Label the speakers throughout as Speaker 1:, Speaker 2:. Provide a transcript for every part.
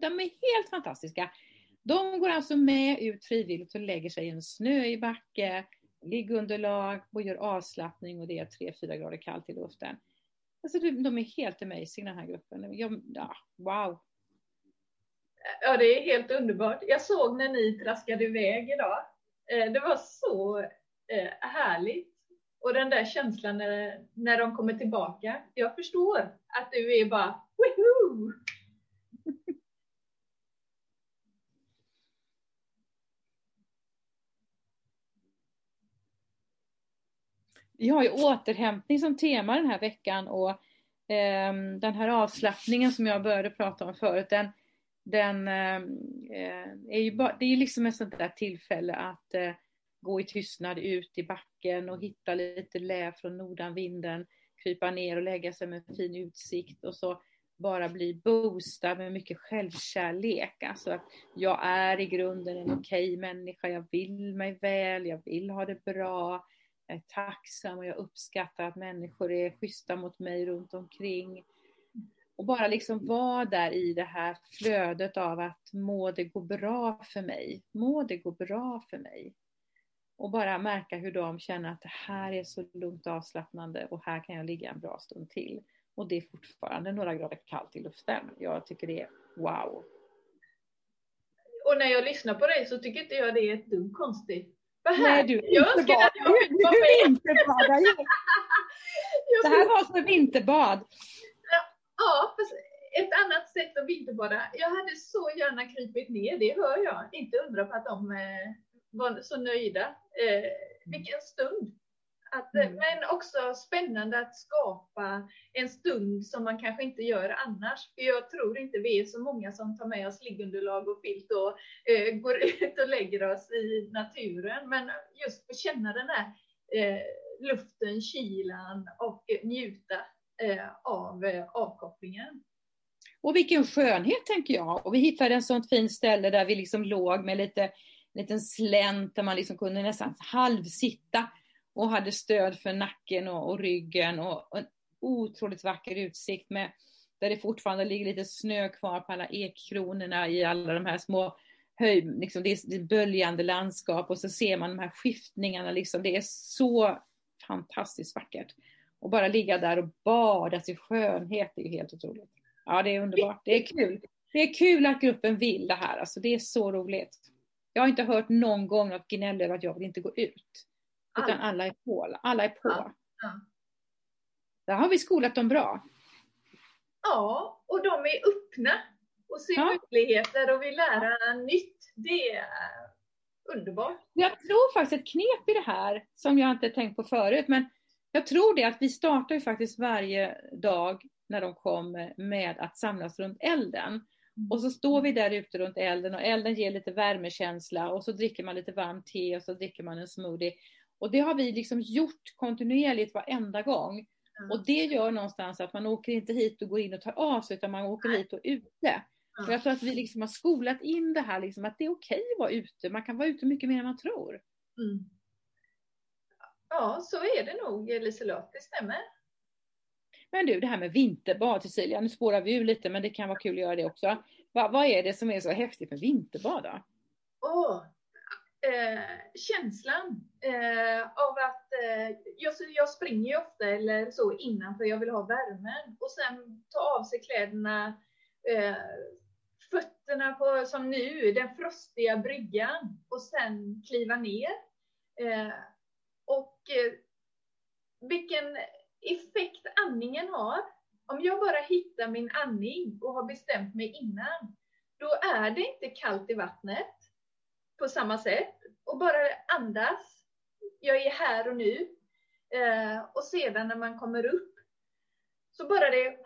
Speaker 1: De är helt fantastiska. De går alltså med ut frivilligt och lägger sig i en snöig backe, liggunderlag och gör avslappning och det är 3-4 grader kallt i luften. Alltså de är helt amazing den här gruppen. Jag, ja, wow!
Speaker 2: Ja, det är helt underbart. Jag såg när ni traskade iväg idag. Eh, det var så eh, härligt. Och den där känslan när, när de kommer tillbaka. Jag förstår att du är bara
Speaker 1: Vi har ju återhämtning som tema den här veckan och eh, den här avslappningen som jag började prata om förut, den, den ehm, eh, är ju bara, det är liksom ett sånt där tillfälle att eh, gå i tystnad ut i backen och hitta lite lä från nordanvinden, krypa ner och lägga sig med fin utsikt och så bara bli boostad med mycket självkärlek. Alltså att jag är i grunden en okej okay människa, jag vill mig väl, jag vill ha det bra, jag är tacksam och jag uppskattar att människor är schyssta mot mig runt omkring. Och bara liksom vara där i det här flödet av att må det gå bra för mig. Må det gå bra för mig. Och bara märka hur de känner att det här är så lugnt och avslappnande och här kan jag ligga en bra stund till. Och det är fortfarande några grader kallt i luften. Jag tycker det är wow.
Speaker 2: Och när jag lyssnar på dig så tycker inte jag det är ett dugg konstigt.
Speaker 1: Nej, du jag önskar att jag fick vara med. Det här var som vinterbad.
Speaker 2: Ja, fast ett annat sätt att vinterbada. Jag hade så gärna krypit ner, det hör jag. Inte undra på att de eh, var så nöjda. Eh, vilken stund! Att, eh, mm. Men också spännande att skapa en stund som man kanske inte gör annars. För jag tror inte vi är så många som tar med oss liggunderlag och filt och eh, går ut och lägger oss i naturen. Men just få känna den här eh, luften, kylan och njuta eh, av eh, avkopplingen.
Speaker 1: Och vilken skönhet tänker jag. Och vi hittade en sånt fint ställe där vi liksom låg med lite en liten slänt där man liksom kunde nästan halvsitta och hade stöd för nacken och, och ryggen och, och, en otroligt vacker utsikt med där det fortfarande ligger lite snö kvar på alla ekkronorna i alla de här små höj, liksom det, är, det är böljande landskap och så ser man de här skiftningarna liksom. Det är så fantastiskt vackert. Och bara ligga där och badas i skönhet det är helt otroligt. Ja, det är underbart. Det är kul. Det är kul att gruppen vill det här. Alltså, det är så roligt. Jag har inte hört någon gång något gnäll över att jag vill inte gå ut. Utan alla är på. Alla är på. Ja. Ja. Där har vi skolat dem bra.
Speaker 2: Ja, och de är öppna och ser ja. möjligheter och vill lära nytt. Det är underbart.
Speaker 1: Jag tror faktiskt ett knep i det här, som jag inte tänkt på förut, men jag tror det att vi startar ju faktiskt varje dag när de kommer med att samlas runt elden. Mm. Och så står vi där ute runt elden och elden ger lite värmekänsla och så dricker man lite varmt te och så dricker man en smoothie. Och det har vi liksom gjort kontinuerligt varenda gång. Mm. Och det gör någonstans att man åker inte hit och går in och tar av sig utan man åker hit och ute. Mm. Och jag tror att vi liksom har skolat in det här liksom, att det är okej att vara ute. Man kan vara ute mycket mer än man tror. Mm.
Speaker 2: Ja, så är det nog Liselott, det stämmer.
Speaker 1: Men du, det här med vinterbad Cecilia, nu spårar vi ur lite men det kan vara kul att göra det också. Va, vad är det som är så häftigt med vinterbad då?
Speaker 2: Oh, eh, känslan eh, av att eh, jag, jag springer ju ofta eller så innan för jag vill ha värmen och sen ta av sig kläderna, eh, fötterna på, som nu, den frostiga bryggan och sen kliva ner. Eh, och eh, vilken effekt andningen har. Om jag bara hittar min andning och har bestämt mig innan, då är det inte kallt i vattnet på samma sätt. Och bara andas. Jag är här och nu. Eh, och sedan när man kommer upp, så bara det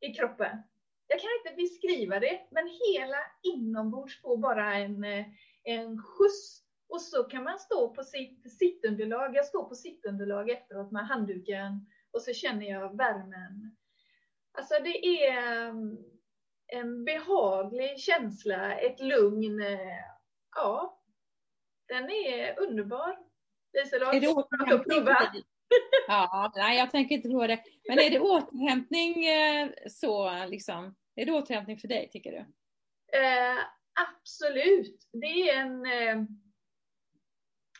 Speaker 2: i kroppen. Jag kan inte beskriva det, men hela inombords får bara en, eh, en skjuts och så kan man stå på sitt sittunderlag. Jag står på sittunderlag efteråt med handduken och så känner jag värmen. Alltså det är mm, en behaglig känsla, ett lugn. Eh, Ja, den är underbar. Liselott, är det återhämtning?
Speaker 1: Ja, nej jag tänker inte på det. Men är det återhämtning eh, så liksom Är det återhämtning för dig, tycker du?
Speaker 2: Eh, absolut. Det är en... Eh,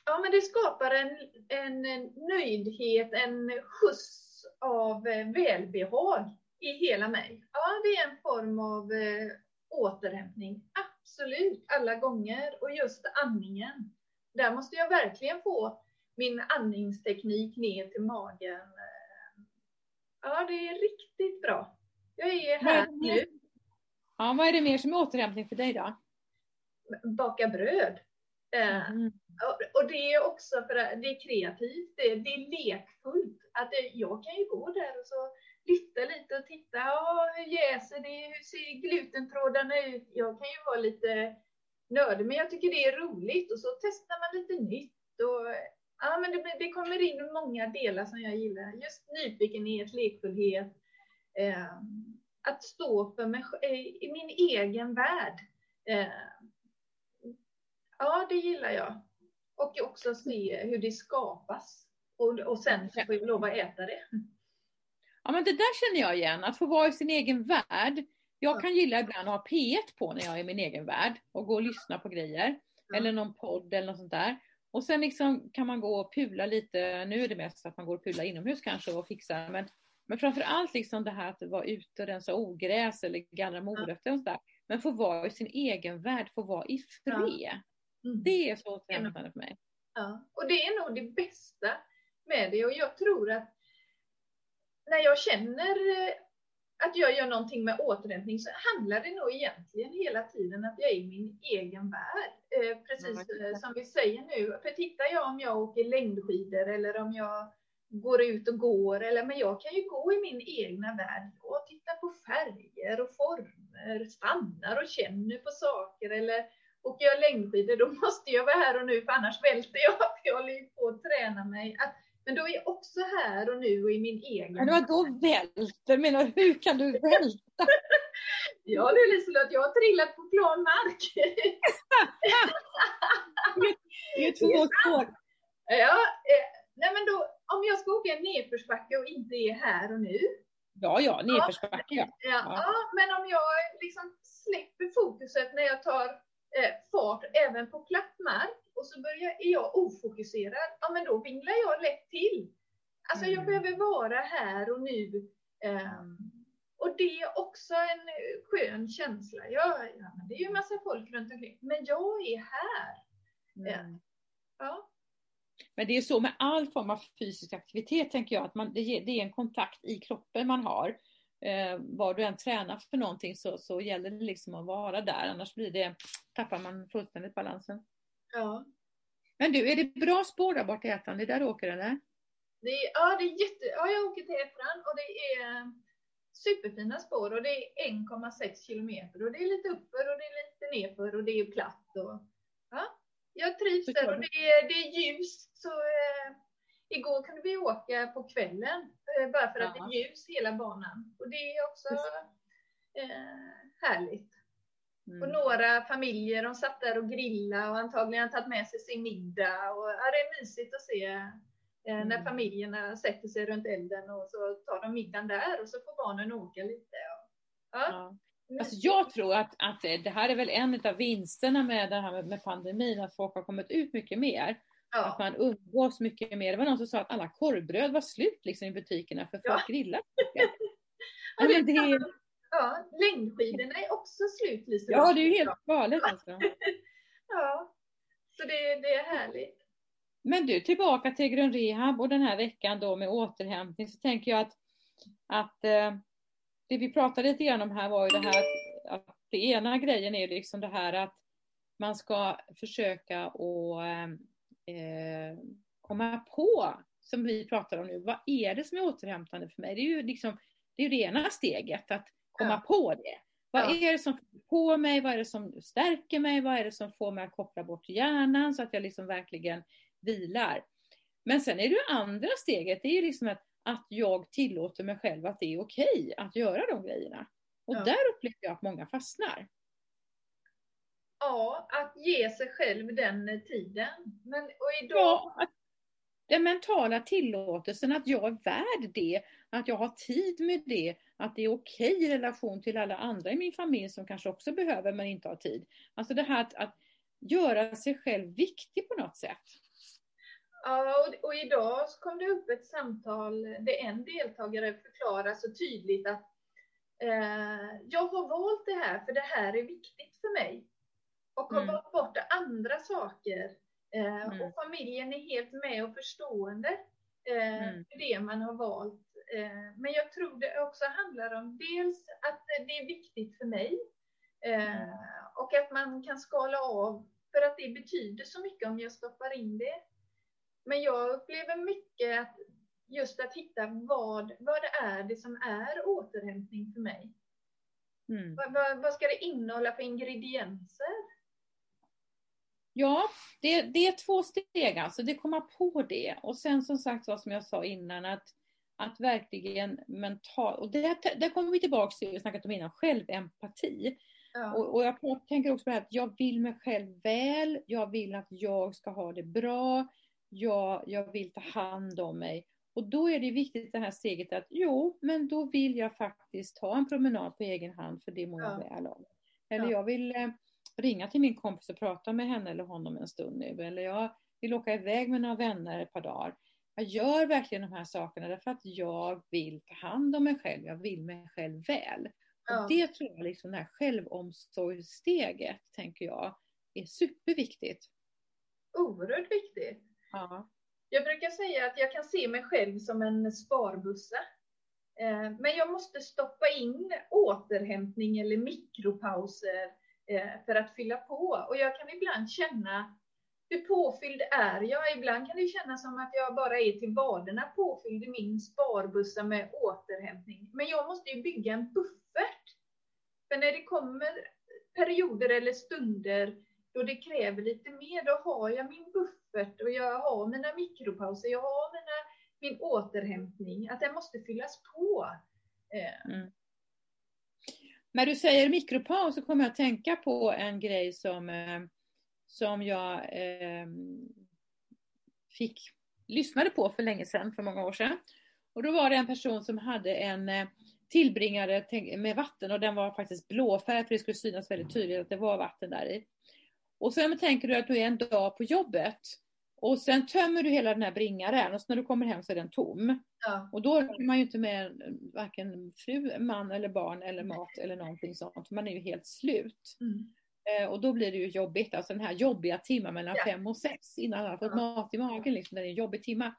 Speaker 2: ja, men det skapar en, en nöjdhet, en skjuts av eh, välbehag i hela mig. Ja, det är en form av eh, återhämtning. Absolut, alla gånger. Och just andningen. Där måste jag verkligen få min andningsteknik ner till magen. Ja, det är riktigt bra. Jag är här nu.
Speaker 1: Ja, vad är det mer som är återhämtning för dig då?
Speaker 2: Baka bröd. Mm. Och det är också för att det är kreativt, det är, är lekfullt. Att jag kan ju gå där och så lite och titta, hur jäser det, hur ser glutentrådarna ut? Jag kan ju vara lite nördig, men jag tycker det är roligt och så testar man lite nytt. Och, ja, men det, det kommer in många delar som jag gillar. Just nyfikenhet, lekfullhet, eh, att stå för mig eh, i min egen värld. Eh, ja, det gillar jag. Och också se hur det skapas. Och, och sen så får jag lov att äta det.
Speaker 1: Ja men det där känner jag igen, att få vara i sin egen värld. Jag kan gilla ibland att ha P1 på när jag är i min egen värld och gå och lyssna på grejer. Eller någon podd eller något sånt där. Och sen liksom kan man gå och pula lite, nu är det mest att man går och pular inomhus kanske och fixar, men, men framförallt liksom det här att vara ute och rensa ogräs eller gallra morötter och sådär. Men få vara i sin egen värld, få vara i fred. Mm. Det är så återhämtande för mig.
Speaker 2: Ja, och det är nog det bästa med det och jag tror att när jag känner eh, att jag gör någonting med återhämtning så handlar det nog egentligen hela tiden att jag är i min egen värld. Eh, precis mm. som vi säger nu. För tittar jag om jag åker längdskidor eller om jag går ut och går, eller men jag kan ju gå i min egna värld och titta på färger och former, stannar och känner på saker eller åker jag längdskidor då måste jag vara här och nu för annars välter jag. Jag håller ju på att träna mig. Att men då är jag också här och nu och i min egen...
Speaker 1: Men vadå välter? Menar hur kan du välta?
Speaker 2: ja du Liselott, jag har trillat på plan mark.
Speaker 1: det är två spår.
Speaker 2: Ja, eh, nej men då, om jag ska åka en nedförsbacke och inte är här och nu.
Speaker 1: Ja, ja, nedförsbacke
Speaker 2: ja. Ja, ja. ja, men om jag liksom släpper fokuset när jag tar eh, fart även på platt mark och så börjar, är jag ofokuserad, ja men då vinglar jag lätt till. Alltså mm. jag behöver vara här och nu. Um, och det är också en skön känsla. Ja, ja, det är ju en massa folk runt omkring, men jag är här. Mm. Ja.
Speaker 1: Men det är så med all form av fysisk aktivitet, tänker jag, att man, det, det är en kontakt i kroppen man har. Eh, vad du än tränar för någonting så, så gäller det liksom att vara där, annars blir det, tappar man fullständigt balansen.
Speaker 2: Ja.
Speaker 1: Men du, är det bra spår där bort i Ätran? Det är där du åker eller?
Speaker 2: Det är, ja, det är jätte, ja, jag åker till Ätran och det är superfina spår och det är 1,6 kilometer och det är lite uppför och det är lite nerför och det är platt. Och, ja, jag trivs där och det är, det är ljus. Så, eh, igår kunde vi åka på kvällen eh, bara för att ja. det är ljus hela banan och det är också eh, härligt. Mm. Och några familjer, de satt där och grillade och antagligen tagit med sig sin middag. Och, ja, det är mysigt att se eh, när mm. familjerna sätter sig runt elden och så tar de middagen där och så får barnen åka lite. Och, ja. ja.
Speaker 1: Alltså jag tror att, att det här är väl en av vinsterna med det här med pandemin, att folk har kommit ut mycket mer. Ja. Att man umgås mycket mer. Det var någon som sa att alla korvbröd var slut liksom, i butikerna för folk ja. grillar.
Speaker 2: ja, det, det, Ja, längdskidorna är också slut Lisa.
Speaker 1: Ja, det är ju helt galet alltså.
Speaker 2: ja, så det, det är härligt.
Speaker 1: Men du, tillbaka till Grön Rehab och den här veckan då med återhämtning så tänker jag att, att eh, det vi pratade lite grann om här var ju det här att, att det ena grejen är liksom det här att man ska försöka att eh, komma på, som vi pratar om nu, vad är det som är återhämtande för mig? Det är ju liksom det, är det ena steget, att komma på det. Vad är det som får på mig? Vad är det som stärker mig? Vad är det som får mig att koppla bort hjärnan så att jag liksom verkligen vilar? Men sen är det andra steget, det är ju liksom att, att jag tillåter mig själv att det är okej att göra de grejerna. Och ja. där upplever jag att många fastnar.
Speaker 2: Ja, att ge sig själv den tiden. Men, och idag...
Speaker 1: Ja, den mentala tillåtelsen att jag är värd det, att jag har tid med det, att det är okej okay i relation till alla andra i min familj som kanske också behöver men inte har tid. Alltså det här att, att göra sig själv viktig på något sätt.
Speaker 2: Ja, och, och idag kom det upp ett samtal där en deltagare förklarar så tydligt att eh, jag har valt det här för det här är viktigt för mig. Och har mm. valt bort andra saker. Eh, mm. Och familjen är helt med och förstående eh, mm. för det man har valt. Eh, men jag tror det också handlar om dels att det är viktigt för mig eh, mm. och att man kan skala av för att det betyder så mycket om jag stoppar in det. Men jag upplever mycket att just att hitta vad, vad det är det som är återhämtning för mig. Mm. Vad, vad, vad, ska det innehålla för ingredienser?
Speaker 1: Ja, det, det är två steg alltså, det komma på det. Och sen som sagt vad som jag sa innan att, att verkligen mental, och det, det kommer vi tillbaka till, vi snackat om innan, självempati. Ja. Och, och, jag tänker också på det här att jag vill mig själv väl, jag vill att jag ska ha det bra, jag, jag vill ta hand om mig. Och då är det viktigt det här steget att jo, men då vill jag faktiskt ta en promenad på egen hand för det mår jag väl av. Eller ja. jag vill eh, ringa till min kompis och prata med henne eller honom en stund nu. Eller jag vill åka iväg med några vänner ett par dagar. Jag gör verkligen de här sakerna därför att jag vill ta hand om mig själv. Jag vill mig själv väl. Ja. Och det tror jag, liksom det här självomsorgssteget, tänker jag, är superviktigt.
Speaker 2: Oerhört viktigt. Ja. Jag brukar säga att jag kan se mig själv som en sparbussa. Eh, men jag måste stoppa in återhämtning eller mikropauser Eh, för att fylla på. Och jag kan ibland känna hur påfylld är jag? Ibland kan det kännas som att jag bara är till vaderna påfylld i min sparbussa med återhämtning. Men jag måste ju bygga en buffert. För när det kommer perioder eller stunder då det kräver lite mer, då har jag min buffert och jag har mina mikropauser, jag har mina, min återhämtning, att den måste fyllas på. Eh, mm.
Speaker 1: När du säger mikropaus så kommer jag att tänka på en grej som, eh, som jag eh, fick, lyssnade på för länge sedan, för många år sedan. Och då var det en person som hade en eh, tillbringare med vatten och den var faktiskt blåfärgad för det skulle synas väldigt tydligt att det var vatten där i. Och sen tänker du att du är en dag på jobbet och sen tömmer du hela den här bringaren och så när du kommer hem så är den tom. Ja. Och då har man ju inte med varken fru, man eller barn eller mat eller någonting sånt. Man är ju helt slut. Mm. Eh, och då blir det ju jobbigt, alltså den här jobbiga timmen mellan ja. fem och sex innan man har fått ja. mat i magen. Liksom, det är en jobbig timma.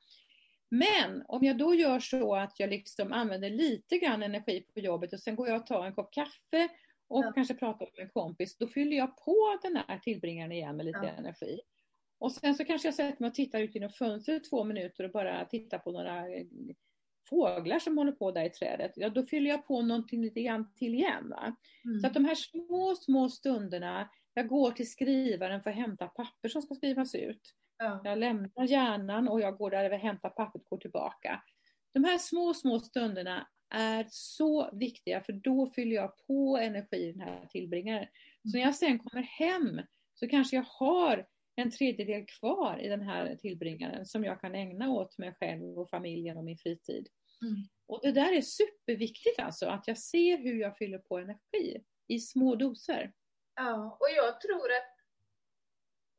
Speaker 1: Men om jag då gör så att jag liksom använder lite grann energi på jobbet och sen går jag och tar en kopp kaffe och kanske pratar med en kompis, då fyller jag på den här tillbringaren igen med lite energi. Och sen så kanske jag sätter mig och tittar ut genom fönstret två minuter och bara tittar på några eh, fåglar som håller på där i trädet. Ja, då fyller jag på någonting lite grann till igen. Mm. Så att de här små, små stunderna, jag går till skrivaren för att hämta papper som ska skrivas ut. Ja. Jag lämnar hjärnan och jag går där och hämtar pappret och går tillbaka. De här små, små stunderna är så viktiga för då fyller jag på energi i den här tillbringaren. Så när jag sen kommer hem så kanske jag har en tredjedel kvar i den här tillbringaren som jag kan ägna åt mig själv och familjen och min fritid. Mm. Och det där är superviktigt alltså, att jag ser hur jag fyller på energi i små doser.
Speaker 2: Ja, och jag tror att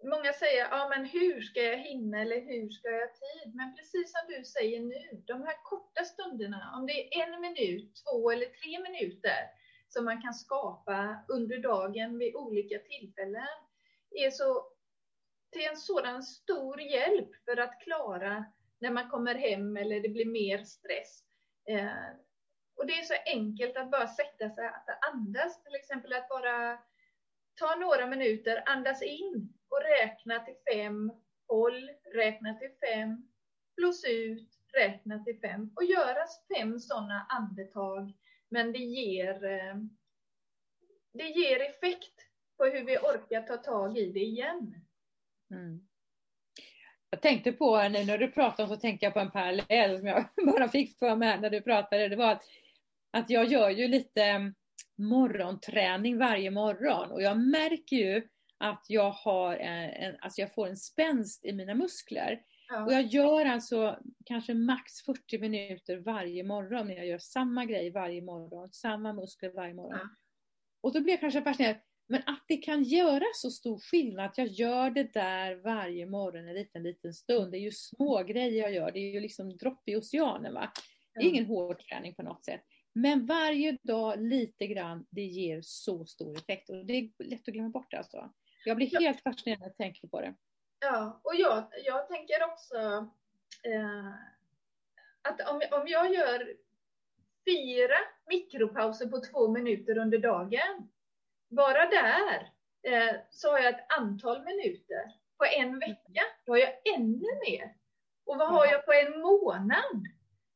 Speaker 2: Många säger, ja men hur ska jag hinna eller hur ska jag ha tid? Men precis som du säger nu, de här korta stunderna, om det är en minut, två eller tre minuter som man kan skapa under dagen vid olika tillfällen, är så till en sådan stor hjälp för att klara när man kommer hem eller det blir mer stress. Eh, och det är så enkelt att bara sätta sig att andas, till exempel att bara ta några minuter, andas in och räkna till fem, håll, räkna till fem, blås ut, räkna till fem och göra fem sådana andetag. Men det ger, eh, det ger effekt på hur vi orkar ta tag i det igen. Mm.
Speaker 1: Jag tänkte på, nu när du pratar så tänkte jag på en parallell som jag bara fick för mig när du pratade. Det var att, att jag gör ju lite morgonträning varje morgon och jag märker ju att jag, har en, en, alltså jag får en spänst i mina muskler. Ja. Och jag gör alltså kanske max 40 minuter varje morgon när jag gör samma grej varje morgon, samma muskler varje morgon. Ja. Och då blir jag kanske fascinerad, men att det kan göra så stor skillnad, att jag gör det där varje morgon en liten, liten stund. Det är ju små grejer jag gör, det är ju liksom dropp i oceanen. Va? Det är ingen hård träning på något sätt. Men varje dag lite grann, det ger så stor effekt. Och det är lätt att glömma bort alltså. Jag blir helt fascinerad när jag tänker på det.
Speaker 2: Ja, och jag, jag tänker också eh, att om, om jag gör fyra mikropauser på två minuter under dagen, bara där eh, så har jag ett antal minuter. På en vecka då har jag ännu mer. Och vad har jag på en månad?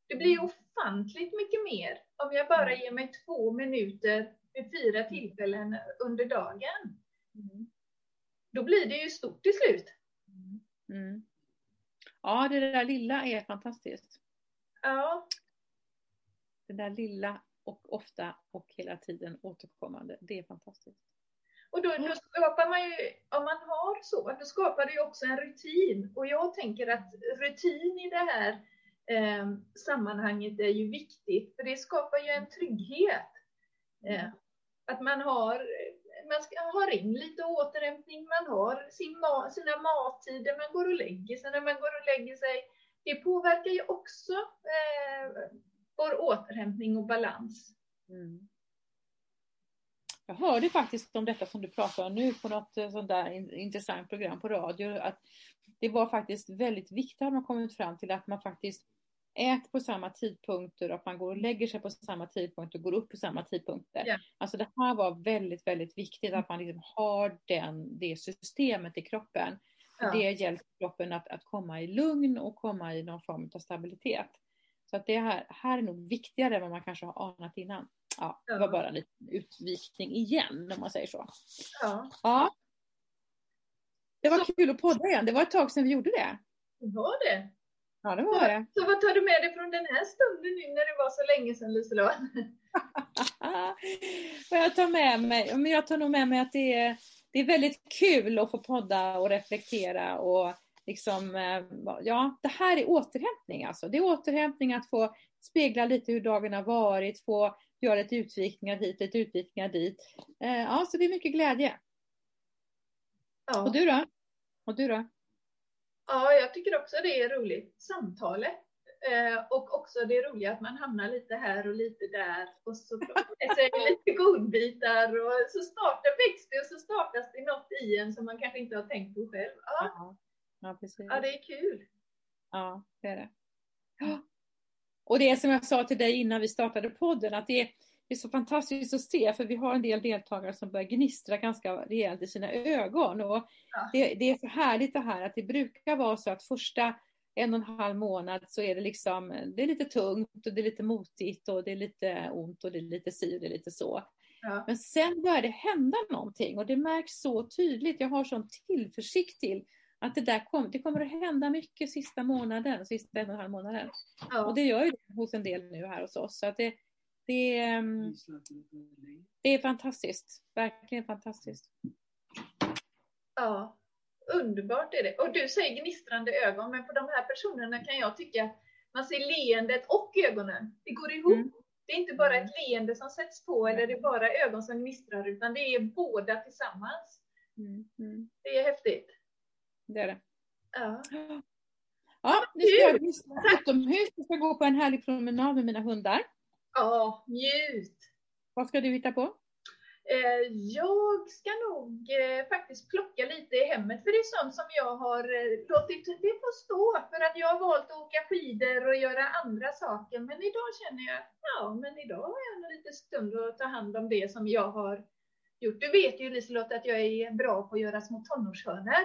Speaker 2: Det blir ofantligt mycket mer om jag bara ger mig två minuter vid fyra tillfällen under dagen. Mm. Då blir det ju stort till slut.
Speaker 1: Mm. Ja, det där lilla är fantastiskt.
Speaker 2: Ja.
Speaker 1: Det där lilla och ofta och hela tiden återkommande, det är fantastiskt.
Speaker 2: Och då, då skapar man ju, om man har så, då skapar det ju också en rutin. Och jag tänker att rutin i det här eh, sammanhanget är ju viktigt, för det skapar ju en trygghet. Eh, att man har man ska har in lite återhämtning, man har sin ma sina mattider, man går och lägger sig när man går och lägger sig. Det påverkar ju också eh, vår återhämtning och balans. Mm.
Speaker 1: Jag hörde faktiskt om detta som du pratar om nu på något eh, sånt där intressant program på radio, att det var faktiskt väldigt viktigt att man kommit fram till att man faktiskt äter på samma tidpunkter, att man går och lägger sig på samma tidpunkt och går upp på samma tidpunkter. Yeah. Alltså det här var väldigt, väldigt viktigt att man liksom har den, det systemet i kroppen. Ja. Det hjälper kroppen att, att komma i lugn och komma i någon form av stabilitet. Så att det här, här är nog viktigare än vad man kanske har anat innan. Ja, det var bara en liten utvikning igen om man säger så.
Speaker 2: Ja.
Speaker 1: ja. Det var kul att podda igen. Det var ett tag sedan vi gjorde det.
Speaker 2: Var det?
Speaker 1: Ja, det var det.
Speaker 2: Så vad tar du med dig från den här stunden nu när det var så länge sedan Liselott?
Speaker 1: vad jag tar med mig? Men jag tar nog med mig att det är, det är väldigt kul att få podda och reflektera och liksom, eh, ja, det här är återhämtning alltså. Det är återhämtning att få spegla lite hur dagen har varit, få göra lite utvikningar hit, lite utvikningar dit. Eh, ja, så det är mycket glädje. Ja. Och du då? Och du då?
Speaker 2: Ja, jag tycker också det är roligt, samtalet. Eh, och också det roliga att man hamnar lite här och lite där och så äter lite godbitar och så startar växter och så startas det något i en som man kanske inte har tänkt på själv. Ja,
Speaker 1: ja, precis.
Speaker 2: ja det är kul.
Speaker 1: Ja, det är det. Och det är som jag sa till dig innan vi startade podden, att det är, det är så fantastiskt att se, för vi har en del deltagare som börjar gnistra ganska rejält i sina ögon. Och ja. det, det, är så härligt det här att det brukar vara så att första en och en halv månad så är det liksom, det är lite tungt och det är lite motigt och det är lite ont och det är lite si och det är lite så. Ja. Men sen börjar det hända någonting och det märks så tydligt. Jag har sån tillförsikt till att det där kom, det kommer att hända mycket sista månaden, sista en och en halv månaden. Ja. Och det gör ju det hos en del nu här hos oss. Så att det, det, ehm, det är fantastiskt. Verkligen fantastiskt.
Speaker 2: Ja, underbart är det. Och du säger gnistrande ögon, men på de här personerna kan jag tycka man ser leendet och ögonen. Det går ihop. Mm. Det är inte bara ett leende som sätts på eller det är bara ögon som gnistrar, utan det är båda tillsammans.
Speaker 1: Mm. Mm.
Speaker 2: Det är häftigt.
Speaker 1: Det är det.
Speaker 2: Ja.
Speaker 1: Ja, nu ska jag gnistra utomhus. Jag ska gå på en härlig promenad med mina hundar.
Speaker 2: Ja, njut!
Speaker 1: Vad ska du hitta på?
Speaker 2: Eh, jag ska nog eh, faktiskt plocka lite i hemmet, för det är sånt som jag har eh, låtit det få stå, för att jag har valt att åka skidor och göra andra saker. Men idag känner jag, ja, men idag har jag en liten stund att ta hand om det som jag har gjort. Du vet ju Liselott att jag är bra på att göra små tonårshörnor.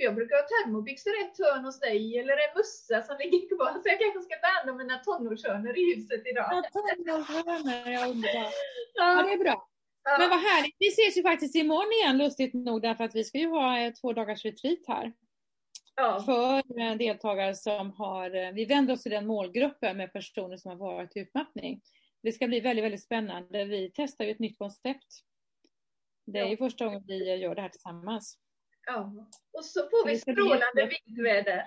Speaker 2: Jag brukar ha termobyxor i ett hörn hos dig eller en mössa som ligger kvar. Så jag kanske ska ta hand om mina tonårshörnor i huset idag.
Speaker 1: Ja, tonårshörnor, ja underbart. Ja. det är bra. Ja. Men vad härligt. Vi ses ju faktiskt imorgon igen lustigt nog därför att vi ska ju ha två dagars retreat här. Ja. För eh, deltagare som har, eh, vi vänder oss till den målgruppen med personer som har varit i utmattning. Det ska bli väldigt, väldigt spännande. Vi testar ju ett nytt koncept. Det är ju första gången vi gör det här tillsammans.
Speaker 2: Ja, och så får vi strålande vindväder.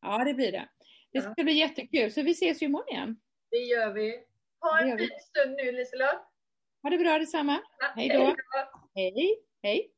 Speaker 1: Ja, det blir det. Det ska ja. bli jättekul, så vi ses ju imorgon igen.
Speaker 2: Det gör vi. Ha en fin stund nu Liselott.
Speaker 1: Ha det bra detsamma. Ja, hej då. Hej. Hej.